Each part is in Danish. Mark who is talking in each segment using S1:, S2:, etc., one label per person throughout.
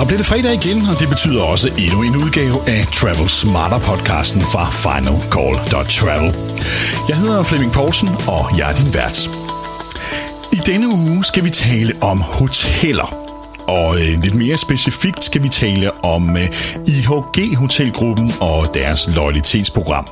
S1: Så bliver det fredag igen, og det betyder også endnu en udgave af Travel Smarter podcasten fra finalcall.travel. Jeg hedder Flemming Poulsen, og jeg er din vært. I denne uge skal vi tale om hoteller. Og øh, lidt mere specifikt skal vi tale om øh, IHG Hotelgruppen og deres loyalitetsprogram.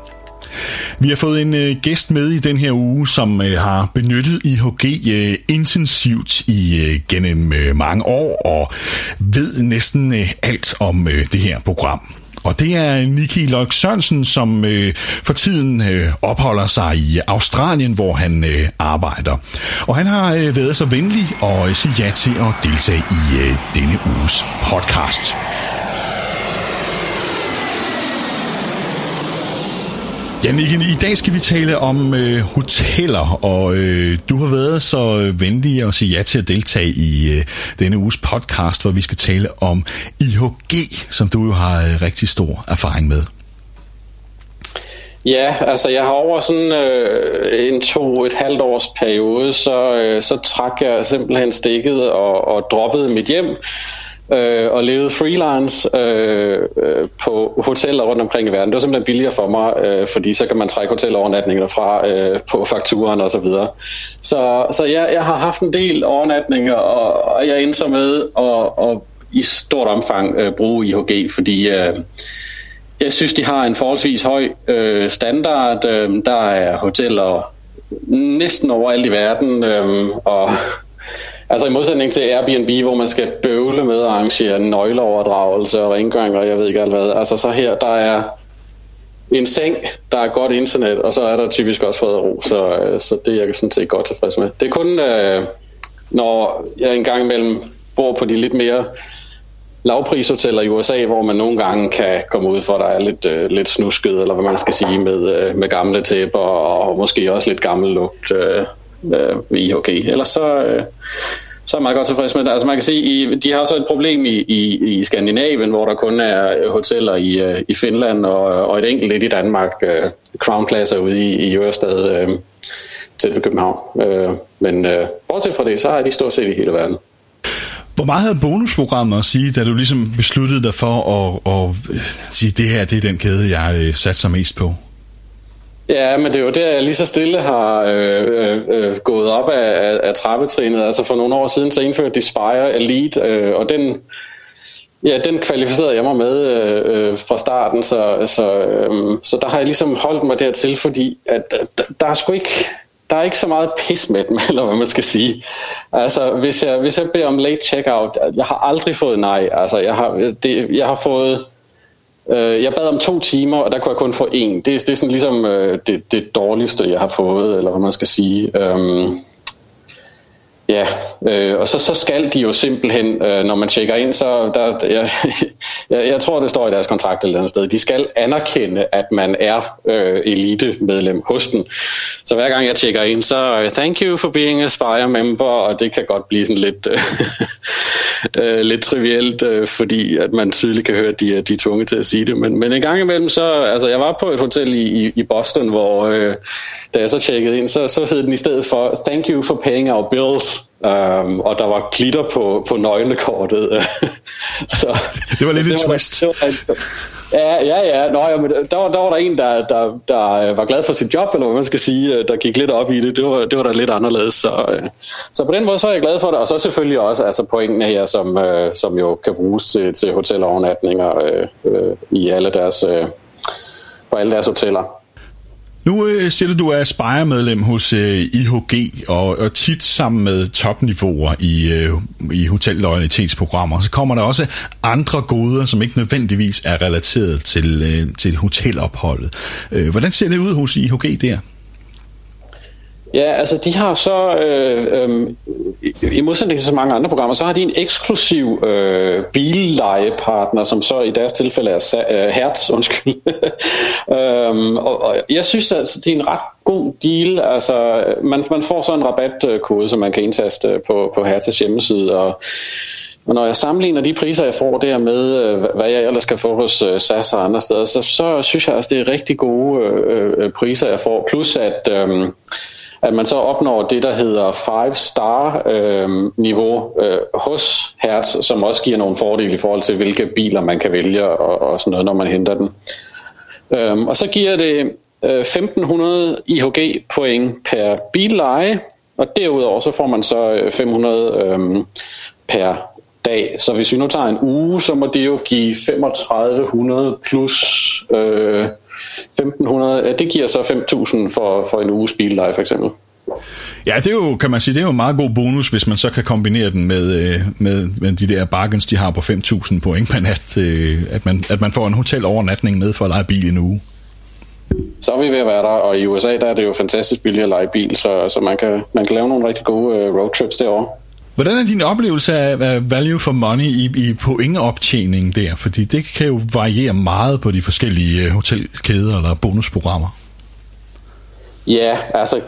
S1: Vi har fået en øh, gæst med i den her uge, som øh, har benyttet IHG øh, intensivt i øh, gennem øh, mange år og ved næsten øh, alt om øh, det her program. Og det er Niki Lok Sørensen, som øh, for tiden øh, opholder sig i Australien, hvor han øh, arbejder. Og han har øh, været så venlig at øh, sige ja til at deltage i øh, denne uges podcast. Ja, Nikken, i dag skal vi tale om øh, hoteller, og øh, du har været så venlig at sige ja til at deltage i øh, denne uges podcast, hvor vi skal tale om IHG, som du jo har øh, rigtig stor erfaring med.
S2: Ja, altså jeg har over sådan øh, en to et halvt års periode, så, øh, så trak jeg simpelthen stikket og, og droppede mit hjem øh, og levede freelance øh, øh, på hoteller rundt omkring i verden. Det var simpelthen billigere for mig, øh, fordi så kan man trække hotelovernatninger fra øh, på fakturen og så videre. Så, så jeg, jeg har haft en del overnatninger, og, og jeg endte så med at, at i stort omfang øh, bruge IHG, fordi øh, jeg synes, de har en forholdsvis høj øh, standard. Øh, der er hoteller næsten overalt i verden, øh, og Altså i modsætning til Airbnb, hvor man skal bøvle med at arrangere nøgleoverdragelse og rengøring og jeg ved ikke alt hvad. Altså så her, der er en seng, der er godt internet, og så er der typisk også fred og ro, så, øh, så det er jeg sådan set godt tilfreds med. Det er kun, øh, når jeg engang imellem bor på de lidt mere lavprishoteller i USA, hvor man nogle gange kan komme ud for, at der er lidt, øh, lidt snusket, eller hvad man skal sige, med, øh, med gamle tæpper, og måske også lidt gammel lugt. Øh, øh, ved okay. Ellers så, øh, så er jeg meget godt tilfreds med det. Altså man kan sige, i, de har så et problem i, i, i Skandinavien, hvor der kun er hoteller i, øh, i Finland og, øh, og et enkelt lidt i Danmark. Øh, Crown Plaza ude i, i Ørestad øh, til ved København. Øh, men øh, bortset fra det, så har de stort set i hele verden.
S1: Hvor meget havde bonusprogrammet at sige, da du ligesom besluttede dig for at, at, øh, sige, det her det er den kæde, jeg øh, sat sig mest på?
S2: Ja, men det er jo der, jeg lige så stille har øh, øh, øh gået op af, af, af trappetrinet. Altså for nogle år siden, så indførte de Spire Elite, øh, og den, ja, den kvalificerede jeg mig med øh, øh, fra starten, så, så, øh, så der har jeg ligesom holdt mig dertil, fordi at, der, der er sgu ikke... Der er ikke så meget pis med dem, eller hvad man skal sige. Altså, hvis jeg, hvis jeg beder om late checkout, jeg har aldrig fået nej. Altså, jeg har, det, jeg har fået Øh, jeg bad om to timer, og der kunne jeg kun få en. Det, det er sådan ligesom øh, det, det dårligste, jeg har fået, eller hvad man skal sige. Øhm, Ja, øh, og så, så skal de jo simpelthen, øh, når man tjekker ind, så der, jeg, jeg, jeg tror, det står i deres kontrakt et eller andet sted, de skal anerkende, at man er øh, elite-medlem hos den. Så hver gang jeg tjekker ind, så øh, thank you for being a Spire member, og det kan godt blive sådan lidt, øh, lidt trivielt, øh, fordi at man tydeligt kan høre, at de, de er tvunget til at sige det. Men, men en gang imellem, så, altså jeg var på et hotel i, i, i Boston, hvor øh, da jeg så tjekkede ind, så, så hed den i stedet for thank you for paying our bills. Um, og der var glitter på, på nøglekortet.
S1: så, det var lidt en twist.
S2: Var, det var, ja, ja, ja. Nå, ja men der, var, der var der en, der, der, der var glad for sit job, eller hvad man skal sige, der gik lidt op i det. Det var, det var da lidt anderledes. Så, øh, så på den måde så er jeg glad for det. Og så selvfølgelig også altså pointen her, som, øh, som jo kan bruges til, til hotelovernatninger øh, øh, i alle deres, øh, på alle deres hoteller.
S1: Nu øh, siger du, du er Spire-medlem hos øh, IHG, og, og tit sammen med topniveauer i, øh, i hotelloyalitetsprogrammer. Så kommer der også andre goder, som ikke nødvendigvis er relateret til, øh, til hotelopholdet. Øh, hvordan ser det ud hos IHG der?
S2: Ja, altså de har så, øh, øh, i modsætning til så mange andre programmer, så har de en eksklusiv øh, billejepartner, som så i deres tilfælde er øh, Hertz, undskyld. øhm, og, og jeg synes, at det er en ret god deal. Altså, man, man får så en rabatkode, som man kan indtaste på, på Hertz hjemmeside, og og når jeg sammenligner de priser, jeg får der med, øh, hvad jeg ellers skal få hos øh, SAS og andre steder, så, så synes jeg, at det er rigtig gode øh, øh, priser, jeg får. Plus at... Øh, at man så opnår det, der hedder 5-star-niveau øhm, øh, hos Hertz, som også giver nogle fordele i forhold til, hvilke biler man kan vælge og, og sådan noget, når man henter den. Øhm, og så giver det øh, 1500 IHG point per billeje, og derudover så får man så 500 øh, øhm, per dag. Så hvis vi nu tager en uge, så må det jo give 3500 plus øh, 1500. Det giver så 5000 for, for en uges billeje for eksempel.
S1: Ja, det er jo, kan man sige, det er jo en meget god bonus, hvis man så kan kombinere den med, øh, med, med de der bargains, de har på 5.000 point per nat, øh, at man, at man får en hotelovernatning med for at lege bil i en uge.
S2: Så er vi ved at være der, og i USA der er det jo fantastisk billigt at lege bil, så, så man, kan, man kan lave nogle rigtig gode uh, roadtrips derovre.
S1: Hvordan er din oplevelse af value for money i, i pointoptjening der? Fordi det kan jo variere meget på de forskellige øh, hotelkæder eller bonusprogrammer.
S2: Ja, altså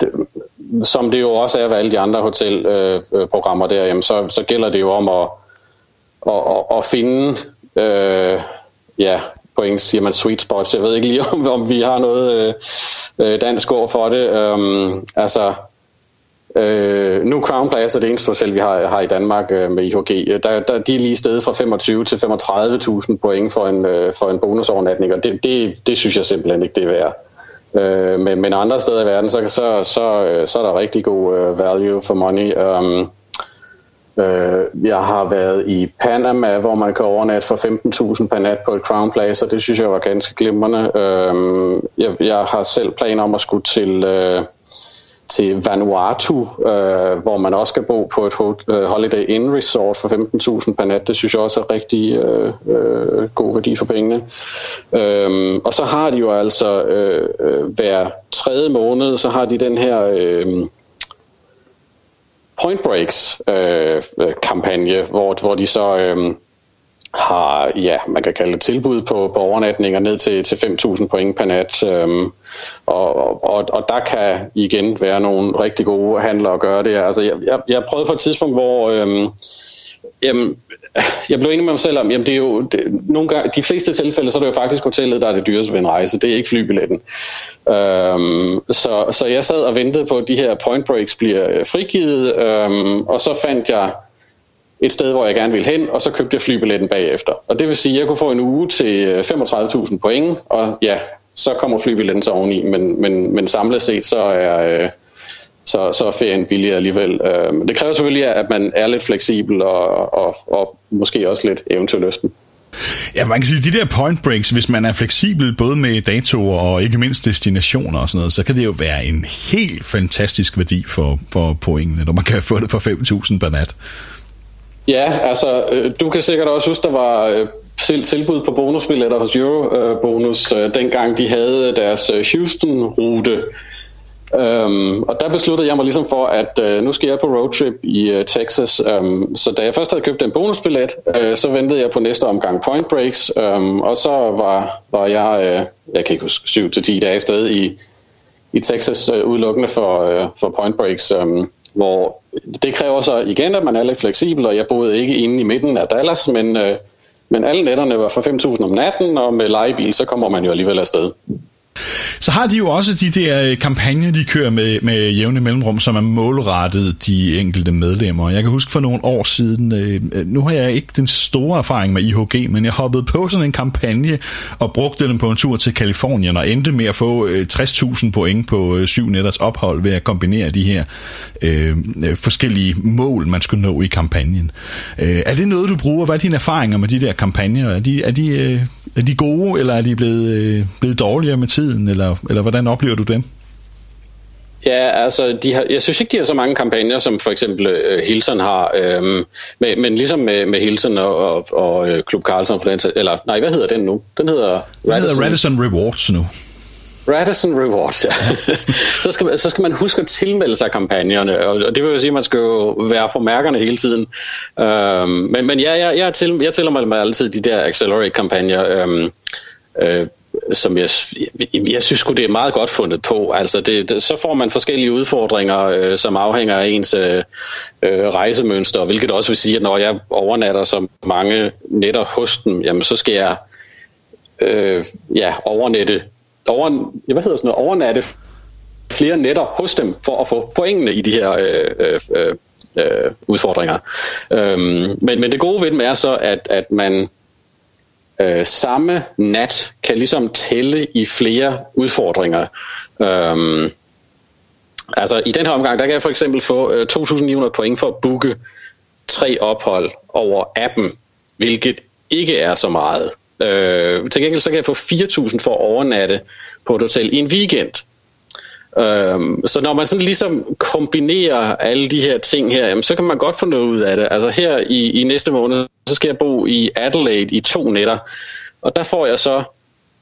S2: det, som det jo også er ved alle de andre hotelprogrammer øh, øh der, jamen, så, så gælder det jo om at, at, at, at finde øh, ja, point, siger man sweet spots. Jeg ved ikke lige, om, om vi har noget øh, øh dansk ord for det. Um, altså, Øh, nu Crown Plaza er det eneste hotel, vi har, har i Danmark øh, med IHG. Øh, der, der, de er lige stedet fra 25 til 35.000 point for en, øh, for en bonusovernatning, og det, det, det synes jeg simpelthen ikke, det er værd. Øh, men, men andre steder i verden, så, så, så, øh, så er der rigtig god øh, value for money. Um, øh, jeg har været i Panama, hvor man kan overnatte for 15.000 per nat på et Crown Plaza. Det synes jeg var ganske glimrende. Øh, jeg, jeg har selv planer om at skulle til... Øh, til Vanuatu, øh, hvor man også skal bo på et øh, Holiday Inn Resort for 15.000 per nat. Det synes jeg også er rigtig øh, øh, god værdi for pengene. Øhm, og så har de jo altså øh, øh hver tredje måned, så har de den her... Øh, Point Breaks øh, øh kampagne, hvor, hvor de så øh, har, ja, man kan kalde det tilbud på, på overnatninger ned til, til 5.000 point per nat. Øhm, og, og, og der kan igen være nogle rigtig gode handler at gøre det. Altså, jeg, jeg, jeg prøvede på et tidspunkt, hvor øhm, jamen, jeg blev enig med mig selv om, jamen det er jo, det, nogle gange, de fleste tilfælde, så er det jo faktisk hotellet, der er det dyreste ved en rejse. Det er ikke flybilletten. Øhm, så, så jeg sad og ventede på, at de her point breaks bliver øh, frigivet, øhm, og så fandt jeg et sted, hvor jeg gerne ville hen, og så købte jeg flybilletten bagefter. Og det vil sige, at jeg kunne få en uge til øh, 35.000 point, og ja, så kommer flybilletten så oveni, men, men, men samlet set, så er, øh, så, så er ferien billigere alligevel. Øh, det kræver selvfølgelig, at man er lidt fleksibel og, og, og måske også lidt eventyrlysten.
S1: Ja, man kan sige, de der point breaks, hvis man er fleksibel både med datoer og ikke mindst destinationer og sådan noget, så kan det jo være en helt fantastisk værdi for, for pointene, når man kan få det for 5.000 per nat.
S2: Ja, altså, øh, du kan sikkert også huske, der var øh, tilbud på bonusbilletter hos Eurobonus, øh, dengang de havde deres øh, Houston-rute. Øhm, og der besluttede jeg mig ligesom for, at øh, nu skal jeg på roadtrip i øh, Texas. Øhm, så da jeg først havde købt en bonusbillet, øh, så ventede jeg på næste omgang point breaks. Øhm, og så var, var jeg, øh, jeg kan ikke huske, 7 til 10 dage afsted i, i Texas øh, udelukkende for, øh, for point breaks. Um, hvor det kræver så igen, at man er lidt fleksibel, og jeg boede ikke inde i midten af Dallas, men, øh, men alle netterne var for 5.000 om natten, og med legebil, så kommer man jo alligevel afsted.
S1: Så har de jo også de der øh, kampagner, de kører med, med jævne mellemrum, som er målrettet de enkelte medlemmer. Jeg kan huske for nogle år siden, øh, øh nu har jeg ikke den store erfaring med IHG, men jeg hoppede på sådan en kampagne og brugte den på en tur til Kalifornien og endte med at få øh, 60.000 point på øh, syv netters ophold ved at kombinere de her øh, øh, forskellige mål, man skulle nå i kampagnen. Øh, er det noget, du bruger? Hvad er dine erfaringer med de der kampagner? Er de, er de, øh, er de gode, eller er de blevet, øh, blevet dårligere med tiden, eller, eller hvordan oplever du dem?
S2: Ja, altså, de har, jeg synes ikke, de har så mange kampagner, som for eksempel uh, Hilton har, øhm, med, men ligesom med, med Hilton og, og, og uh, Klub Carlson, for den, eller nej, hvad hedder den nu?
S1: Den hedder den Radisson. hedder Radisson Rewards nu.
S2: Radisson Rewards, ja. så, skal man, så skal man huske at tilmelde sig kampagnerne, og det vil jo sige, at man skal jo være på mærkerne hele tiden. Øhm, men, men ja, jeg, jeg, til, jeg tæller mig altid de der Accelerate-kampagner, øhm, øh, som jeg, jeg, jeg synes det er meget godt fundet på. Altså det, det, så får man forskellige udfordringer, øh, som afhænger af ens øh, øh, rejsemønster, hvilket også vil sige, at når jeg overnatter så mange netter hos dem, jamen så skal jeg øh, ja, overnette over, ja, hvad hedder sådan noget, overnatte flere netter hos dem for at få pointene i de her øh, øh, øh udfordringer. Øhm, men, men det gode ved dem er så, at, at man øh, samme nat kan ligesom tælle i flere udfordringer. Øhm, altså i den her omgang, der kan jeg for eksempel få øh, 2.900 point for at booke tre ophold over appen, hvilket ikke er så meget. Øh, til gengæld så kan jeg få 4.000 for at overnatte på et hotel i en weekend. Øhm, så når man sådan ligesom kombinerer alle de her ting her, jamen, så kan man godt få noget ud af det. Altså her i, i næste måned, så skal jeg bo i Adelaide i to nætter, og der får jeg så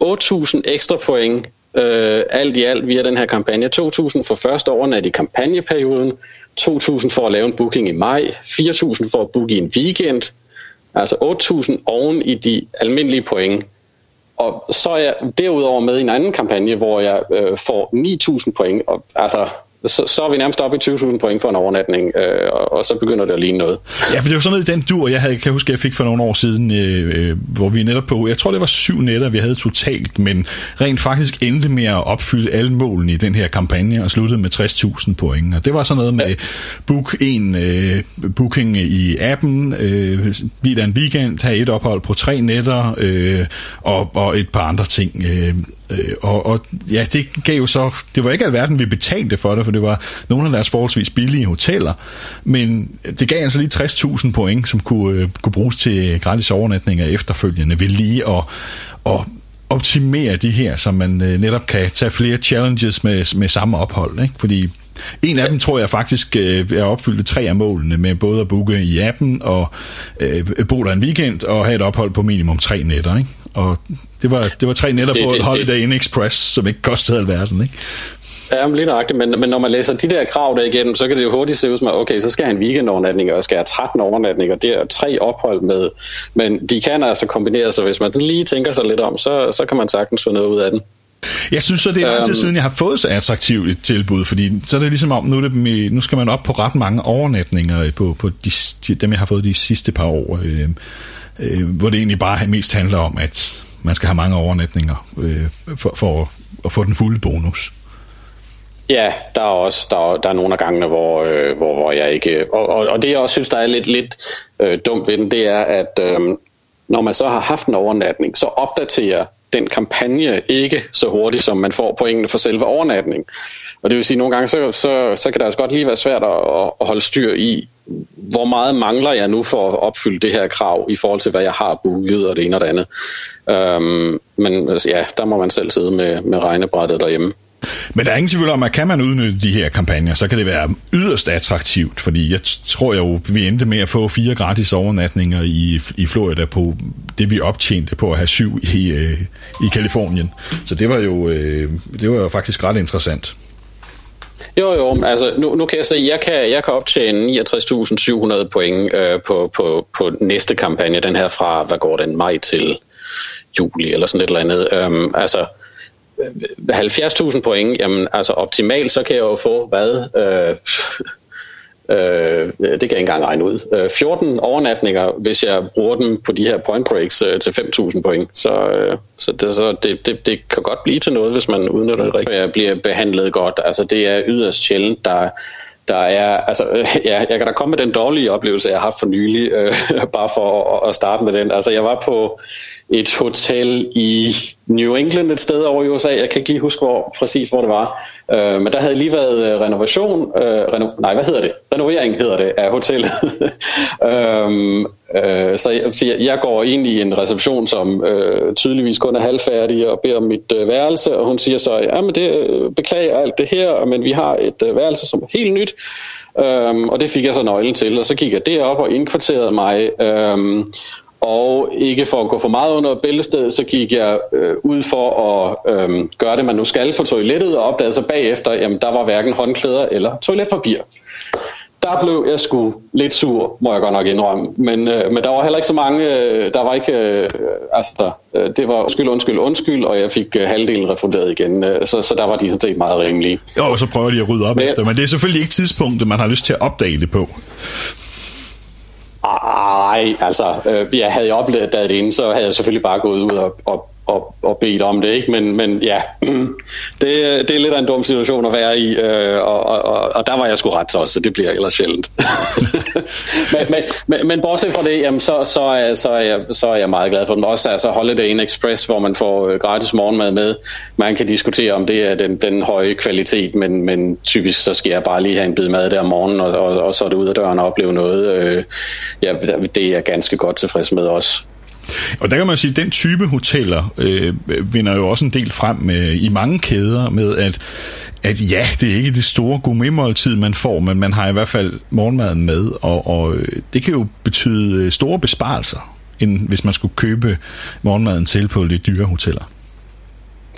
S2: 8.000 ekstra point øh, alt i alt via den her kampagne. 2.000 for første overnat i kampagneperioden, 2.000 for at lave en booking i maj, 4.000 for at booke i en weekend, altså 8.000 oven i de almindelige point. Og så er jeg derudover med i en anden kampagne, hvor jeg øh, får 9.000 point. Og, altså, så, så er vi nærmest oppe i 20.000 point for en overnatning, øh, og, og så begynder det at ligne noget.
S1: Ja, for det var sådan noget i den dur, jeg havde, kan huske, jeg fik for nogle år siden, øh, øh, hvor vi netop på, jeg tror det var syv netter, vi havde totalt, men rent faktisk endte med at opfylde alle målene i den her kampagne, og sluttede med 60.000 point. Og det var sådan noget med ja. book en øh, booking i appen, øh, der en weekend, have et ophold på tre netter, øh, og, og et par andre ting. Øh, Øh, og, og ja, det gav jo så, det var ikke alverden, vi betalte for det, for det var nogle af deres forholdsvis billige hoteller, men det gav altså lige 60.000 point, som kunne, øh, kunne bruges til gratis overnatninger efterfølgende, ved lige at, at optimere de her, så man øh, netop kan tage flere challenges med, med samme ophold, ikke? fordi en af dem tror jeg faktisk øh, er opfyldt tre af målene med både at booke i appen og øh, bo der en weekend og have et ophold på minimum tre nætter. Ikke? Og det var, det var tre nætter det, på det, Holiday Inn Express, som ikke kostede alverden, ikke?
S2: Ja, men lige nøjagtigt, men, men når man læser de der krav der igennem, så kan det jo hurtigt se ud som, at okay, så skal jeg en weekendovernatning, og skal jeg have 13 overnatninger, det er tre ophold med, men de kan altså kombinere sig, hvis man lige tænker sig lidt om, så, så kan man sagtens få noget ud af den.
S1: Jeg synes så, det er lang tid um, siden, jeg har fået så attraktivt et tilbud, fordi så er det ligesom om, nu, er det, nu skal man op på ret mange overnatninger på, på de, dem, jeg har fået de sidste par år, øh, øh, hvor det egentlig bare mest handler om, at man skal have mange overnatninger øh, for, for at få den fulde bonus.
S2: Ja, der er også der er, der er nogle af gangene, hvor, øh, hvor, hvor jeg ikke... Og, og, og det jeg også synes, der er lidt, lidt øh, dumt ved den, det er, at øh, når man så har haft en overnatning, så opdaterer den kampagne ikke så hurtigt, som man får pointene for selve overnatningen. Og det vil sige, at nogle gange, så, så, så kan det altså godt lige være svært at, at holde styr i, hvor meget mangler jeg nu for at opfylde det her krav i forhold til, hvad jeg har booket og det ene og det andet. Øhm, men altså, ja, der må man selv sidde med, med regnebrættet derhjemme.
S1: Men der er ingen tvivl om, at kan man udnytte de her kampagner, så kan det være yderst attraktivt, fordi jeg tror jo, vi endte med at få fire gratis overnatninger i, i Florida på det, vi optjente på at have syv i, øh, i Kalifornien. Så det var jo, øh, det var jo faktisk ret interessant.
S2: Jo, jo, altså nu, nu kan jeg se, jeg kan, jeg kan optjene 69.700 point øh, på, på, på næste kampagne, den her fra, hvad går den, maj til juli, eller sådan et eller andet. Øhm, altså, 70.000 point, jamen altså optimalt, så kan jeg jo få, hvad, øh, øh, det kan jeg ikke engang regne ud, øh, 14 overnatninger, hvis jeg bruger dem på de her point breaks øh, til 5.000 point. Så, øh, så, det, så det, det, det kan godt blive til noget, hvis man udnytter det rigtigt. Jeg bliver behandlet godt, altså det er yderst sjældent, der der er, altså, øh, ja, jeg kan da komme med den dårlige oplevelse, jeg har haft for nylig, øh, bare for at, at starte med den. Altså, jeg var på et hotel i New England, et sted over i USA. Jeg kan ikke lige huske, hvor, præcis hvor det var. Øh, men der havde lige været øh, renovation, øh, reno, nej, hvad hedder det? Renovering hedder det, af hotellet. øhm, øh, så jeg, jeg går ind i en reception, som øh, tydeligvis kun er halvfærdig, og beder om mit øh, værelse, og hun siger så, ja, men det øh, beklager alt det her, men vi har et øh, værelse, som er helt nyt, Øhm, og det fik jeg så nøglen til, og så gik jeg derop og indkvarterede mig. Øhm, og ikke for at gå for meget under bæltestedet, så gik jeg øh, ud for at øh, gøre det, man nu skal på toilettet, og opdagede så bagefter, jamen der var hverken håndklæder eller toiletpapir. Der blev jeg sgu lidt sur, må jeg godt nok indrømme. Men, øh, men der var heller ikke så mange, øh, der var ikke, øh, altså der, øh, det var undskyld, undskyld, undskyld, og jeg fik øh, halvdelen refunderet igen, øh, så, så der var de sådan set meget rimelige.
S1: Jo, og så prøver de at rydde op men, efter, men det er selvfølgelig ikke tidspunktet, man har lyst til at opdage det på.
S2: Ej, altså, øh, jeg havde jeg opdaget det inden, så havde jeg selvfølgelig bare gået ud og, og, og, og bedt om det, ikke? Men, men ja, det, det er lidt af en dum situation at være i, øh, og, og, og der var jeg sgu ret også, så det bliver ellers sjældent. men, men, men, men bortset fra det, jamen, så, så, er, så, er jeg, så er jeg meget glad for den. Også altså Holiday Inn Express, hvor man får øh, gratis morgenmad med. Man kan diskutere, om det er den, den høje kvalitet, men, men typisk så skal jeg bare lige have en bid mad der om morgenen, og, og, og så er det ud af døren og opleve noget. Øh, ja, det er jeg ganske godt tilfreds med også.
S1: Og der kan man sige, at den type hoteller øh, vinder jo også en del frem med, i mange kæder med, at, at ja, det er ikke det store gourmetmåltid, man får, men man har i hvert fald morgenmaden med, og, og øh, det kan jo betyde øh, store besparelser, end hvis man skulle købe morgenmaden til på lidt dyre hoteller.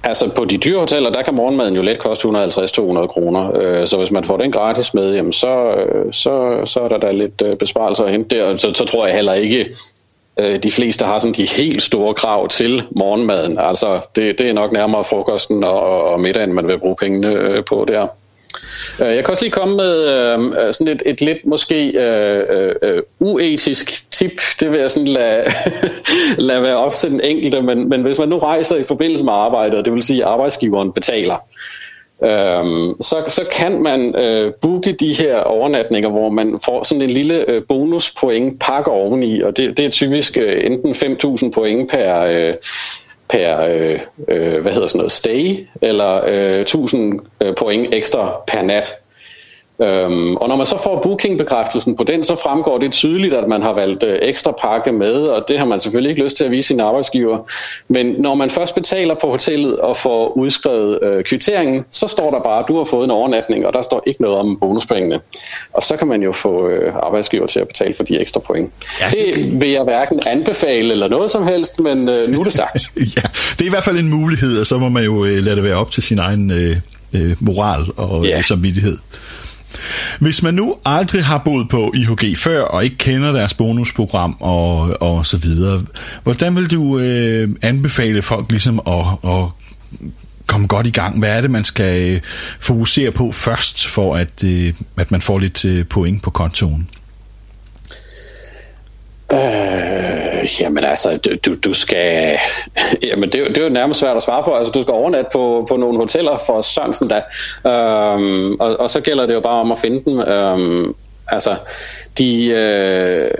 S2: Altså på de dyre hoteller, der kan morgenmaden jo let koste 150-200 kroner. Øh, så hvis man får den gratis med, jamen så, så, så er der da lidt besparelser at hente der. Så, så tror jeg heller ikke, Øh, de fleste har sådan de helt store krav til morgenmaden. Altså det, det er nok nærmere frokosten og, og middagen, man vil bruge pengene øh, på der. Øh, jeg kan også lige komme med øh, sådan et, et lidt måske øh, øh, uetisk tip. Det vil jeg sådan lade, lade være op til den enkelte, men, men hvis man nu rejser i forbindelse med arbejdet, det vil sige at arbejdsgiveren betaler, Øhm, så, så kan man øh, booke de her overnatninger, hvor man får sådan en lille øh, bonuspoint pakke oveni, og det, det er typisk øh, enten 5.000 point per, øh, per øh, øh, hvad hedder sådan noget, stay, eller øh, 1000 øh, point ekstra per nat. Øhm, og når man så får bookingbekræftelsen på den, så fremgår det tydeligt, at man har valgt øh, ekstra pakke med, og det har man selvfølgelig ikke lyst til at vise sin arbejdsgiver. Men når man først betaler på hotellet og får udskrevet øh, kvitteringen, så står der bare, at du har fået en overnatning, og der står ikke noget om bonuspengene. Og så kan man jo få øh, arbejdsgiver til at betale for de ekstra point. Ja, det... det vil jeg hverken anbefale eller noget som helst, men øh, nu er det sagt.
S1: ja, det er i hvert fald en mulighed, og så må man jo øh, lade det være op til sin egen øh, øh, moral og ja. øh, samvittighed. Hvis man nu aldrig har boet på IHG før, og ikke kender deres bonusprogram og, og så videre, hvordan vil du øh, anbefale folk ligesom at, at komme godt i gang? Hvad er det, man skal øh, fokusere på først, for at, øh, at man får lidt øh, point på kontoen?
S2: Øh, jamen altså, du, du skal... Jamen det, det er jo nærmest svært at svare på. Altså du skal overnatte på, på nogle hoteller for Sørensen da. Øhm, og, og så gælder det jo bare om at finde dem. Øhm, altså, de... Øh,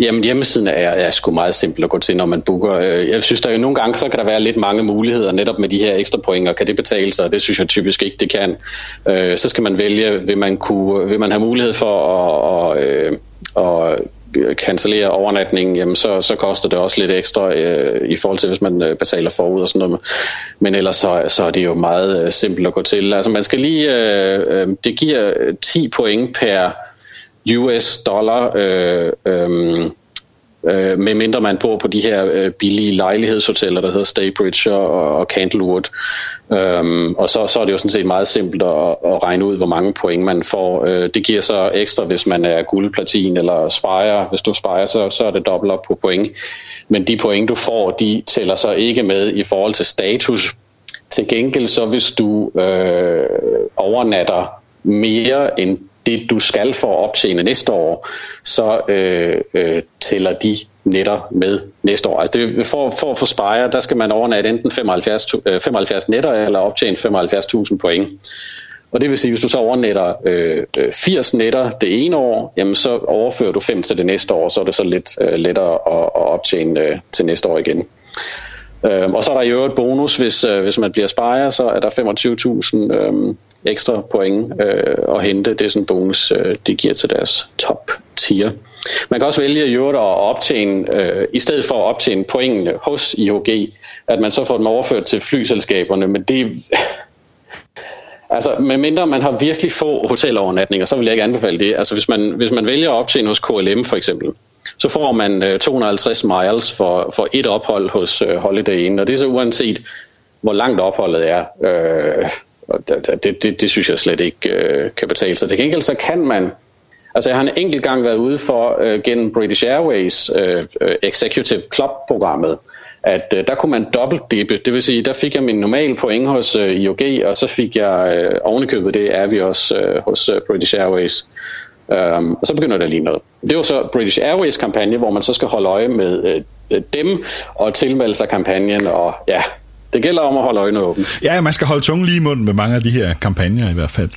S2: Jamen hjemmesiden er, er sgu meget simpel at gå til, når man booker. Øh, jeg synes, der jo nogle gange, så kan der være lidt mange muligheder netop med de her ekstra point, og kan det betale sig? Det synes jeg typisk ikke, det kan. Øh, så skal man vælge, vil man, kunne, vil man have mulighed for at, at, øh, at cancellere overnatningen, jamen så, så koster det også lidt ekstra øh, i forhold til, hvis man øh, betaler forud og sådan noget. Men ellers så, så er det jo meget øh, simpelt at gå til. Altså man skal lige, øh, øh, det giver 10 point per US dollar øh, øh, øh, med mindre man bor på de her øh, billige lejlighedshoteller, der hedder Staybridge og, og Candlewood. Øhm, og så, så er det jo sådan set meget simpelt at, at regne ud, hvor mange point man får. Øh, det giver så ekstra, hvis man er guld, platin eller spire. Hvis du spire, så, så er det dobbelt op på point. Men de point, du får, de tæller så ikke med i forhold til status. Til gengæld så hvis du øh, overnatter mere end det, du skal for at optjene næste år, så øh, øh, tæller de netter med næste år. Altså det, for, for at få Spire, der skal man overnatte enten 75, 75 øh, netter eller optjene 75.000 point. Og det vil sige, hvis du så overnetter øh, øh 80 netter det ene år, jamen så overfører du 5 til det næste år, så er det så lidt øh, lettere at, at optjene øh, til næste år igen. Øh, og så er der i øvrigt bonus, hvis, øh, hvis man bliver sparer, så er der 25.000 øh, ekstra point øh, at hente. Det er sådan en bonus, øh, de giver til deres top tier. Man kan også vælge i øvrigt at optjene, øh, i stedet for at optjene pointene hos IHG, at man så får dem overført til flyselskaberne, men det Altså, medmindre man har virkelig få hotelovernatninger, så vil jeg ikke anbefale det. Altså, hvis man, hvis man vælger at optjene hos KLM for eksempel, så får man øh, 250 miles for, for et ophold hos øh, Holiday Inn, og det er så uanset, hvor langt opholdet er. Øh, og det, det, det, det synes jeg slet ikke øh, kan betale sig. Til gengæld så kan man, altså jeg har en enkelt gang været ude for øh, gennem British Airways øh, øh Executive Club-programmet, at øh, der kunne man dobbeltdippe. Det vil sige, der fik jeg min normale point hos øh, IOG, og så fik jeg øh, ovenikøbet det er vi også øh, hos øh, British Airways. Øhm, og så begynder det lige noget. Det var så British Airways kampagne, hvor man så skal holde øje med øh, øh dem og tilmelde sig kampagnen, og ja, det gælder om at holde øjnene åbne.
S1: Ja, man skal holde tungen lige i munden med mange af de her kampagner i hvert fald.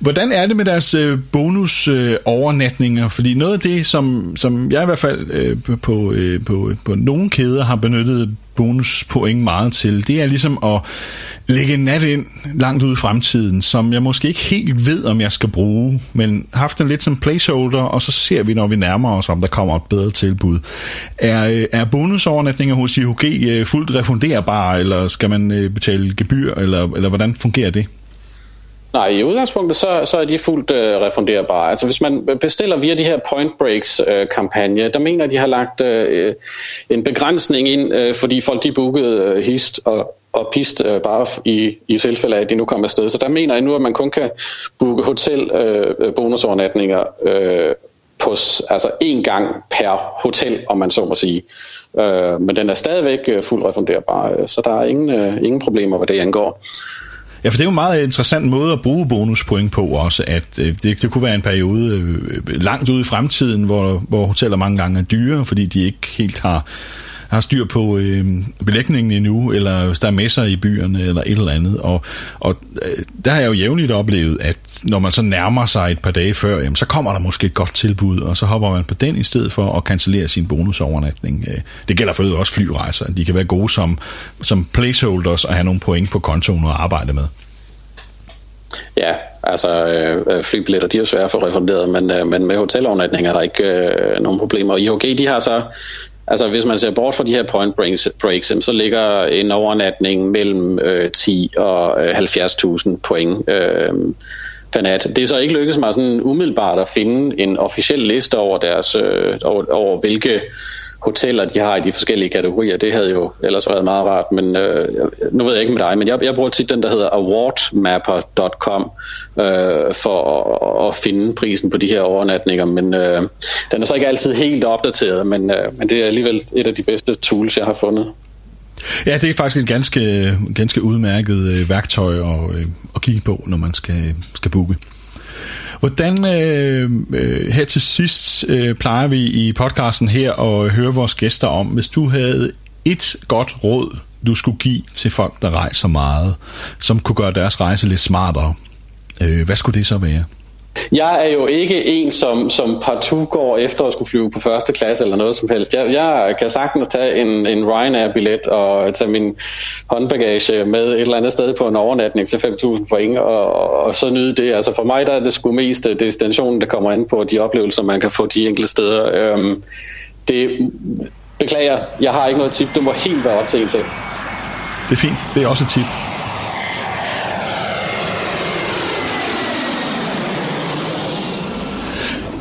S1: Hvordan er det med deres øh, bonus øh, overnatninger? Fordi noget af det, som, som jeg i hvert fald øh, på, øh, på, øh, på nogle kæder har benyttet bonuspoint meget til, det er ligesom at lægge en nat ind langt ud i fremtiden, som jeg måske ikke helt ved, om jeg skal bruge, men haft den lidt som placeholder, og så ser vi, når vi nærmer os, om der kommer et bedre tilbud. Er, øh, er bonusovernatninger hos IHG øh, fuldt refunderbare, eller skal man øh, betale gebyr, eller, eller hvordan fungerer det?
S2: Nej, i udgangspunktet så, så er de fuldt øh, refunderbare. Altså hvis man bestiller via de her Point Breaks øh, kampagne, der mener de har lagt øh, en begrænsning ind, øh, fordi folk de bookede øh, hist og, og pist øh, bare i, i tilfælde af, at de nu kommer afsted. Så der mener jeg nu, at man kun kan booke hotel øh, bonusovernatninger øh, på altså en gang per hotel, om man så må sige. Øh, men den er stadigvæk øh, fuldt refunderbar, øh, så der er ingen, øh, ingen problemer, hvad det angår.
S1: Ja, for det er jo en meget interessant måde at bruge bonuspoint på også, at øh, det, det kunne være en periode øh, langt ude i fremtiden, hvor, hvor hoteller mange gange er dyre, fordi de ikke helt har har styr på øh, belægningen endnu, eller hvis der er messer i byerne, eller et eller andet. Og, og øh, der har jeg jo jævnligt oplevet, at når man så nærmer sig et par dage før, jamen, så kommer der måske et godt tilbud, og så hopper man på den i stedet for at cancellere sin bonusovernatning. Øh, det gælder for også flyrejser. De kan være gode som, som placeholders og have nogle point på kontoen at arbejde med.
S2: Ja, altså øh, flybilletter, de er jo svære at få refunderet, men, øh, men med hotelovernatninger er der ikke øh, nogen problemer. IHG, de har så Altså hvis man ser bort fra de her point breaks, breaks så ligger en overnatning mellem øh, 10 og øh, 70.000 point øh, per nat. Det er så ikke lykkedes mig sådan umiddelbart at finde en officiel liste over deres øh, over, over hvilke hoteller, de har i de forskellige kategorier. Det havde jo ellers været meget rart, men øh, nu ved jeg ikke med dig, men jeg, jeg bruger tit den, der hedder awardmapper.com øh, for at, at finde prisen på de her overnatninger, men øh, den er så ikke altid helt opdateret, men, øh, men det er alligevel et af de bedste tools, jeg har fundet.
S1: Ja, det er faktisk et ganske, ganske udmærket øh, værktøj at, øh, at kigge på, når man skal, skal booke. Hvordan øh, øh, her til sidst øh, plejer vi i podcasten her at høre vores gæster om, hvis du havde et godt råd, du skulle give til folk, der rejser meget, som kunne gøre deres rejse lidt smartere. Øh, hvad skulle det så være?
S2: Jeg er jo ikke en, som, som partout går efter at skulle flyve på første klasse eller noget som helst. Jeg, jeg kan sagtens tage en, en Ryanair-billet og tage min håndbagage med et eller andet sted på en overnatning til 5.000 point, og, og så nyde det. Altså for mig der er det sgu mest øh, destinationen, der kommer an på de oplevelser, man kan få de enkelte steder. Øhm, det beklager, jeg har ikke noget tip. Det må helt være op til en selv.
S1: Det er fint. Det er også et tip.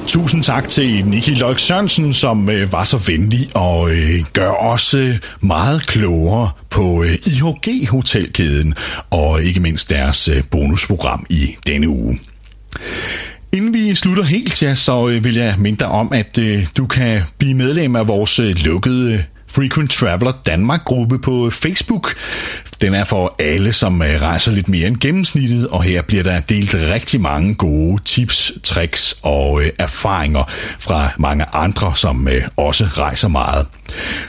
S1: Tusind tak til Niki Løg Sørensen, som øh, var så venlig og øh, gør os øh, meget klogere på øh, IHG Hotelkæden og ikke mindst deres øh, bonusprogram i denne uge. Inden vi slutter helt, ja, så øh, vil jeg minde dig om, at øh, du kan blive medlem af vores øh, lukkede Frequent Traveler Danmark-gruppe på Facebook. Den er for alle, som øh, rejser lidt mere end gennemsnittet, og her bliver der delt rigtig mange gode tips, tricks og øh, erfaringer fra mange andre, som øh, også rejser meget.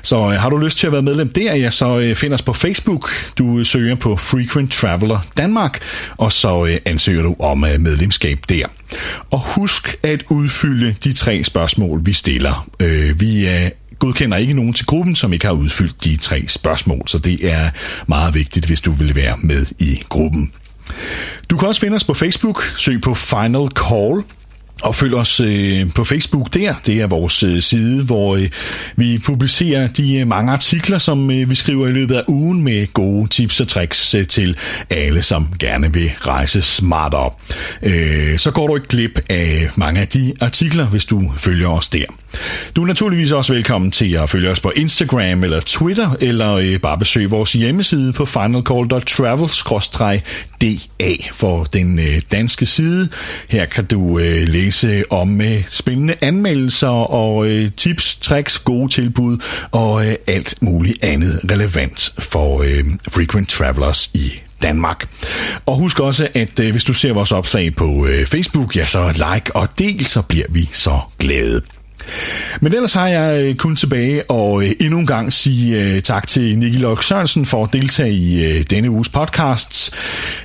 S1: Så øh, har du lyst til at være medlem der, ja, så øh, find os på Facebook. Du søger på Frequent Traveler Danmark, og så ansøger du om medlemskab der. Og husk at udfylde de tre spørgsmål, vi stiller. Vi godkender ikke nogen til gruppen, som ikke har udfyldt de tre spørgsmål, så det er meget vigtigt, hvis du vil være med i gruppen. Du kan også finde os på Facebook, søg på Final Call, og følg os øh, på Facebook der. Det er vores øh, side, hvor øh, vi publicerer de øh, mange artikler, som øh, vi skriver i løbet af ugen med gode tips og tricks øh, til alle, som gerne vil rejse smartere. Øh, så går du ikke glip af mange af de artikler, hvis du følger os der. Du er naturligvis også velkommen til at følge os på Instagram eller Twitter, eller øh, bare besøge vores hjemmeside på finalcall.travel-da for den øh, danske side. Her kan du øh, læse om øh, spændende anmeldelser og øh, tips, tricks, gode tilbud og øh, alt muligt andet relevant for øh, frequent travelers i Danmark. Og husk også, at øh, hvis du ser vores opslag på øh, Facebook, ja så like og del, så bliver vi så glade. Men ellers har jeg øh, kun tilbage og øh, endnu en gang sige øh, tak til Nicky Lok Sørensen for at deltage i denne uges podcast.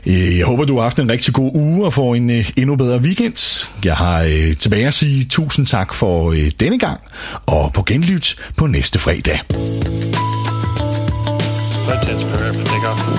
S1: Jeg håber, du har haft en rigtig god uge og får en endnu bedre weekend. Jeg har tilbage at sige tusind tak for denne gang, og på genlyt på næste fredag. Let's take off.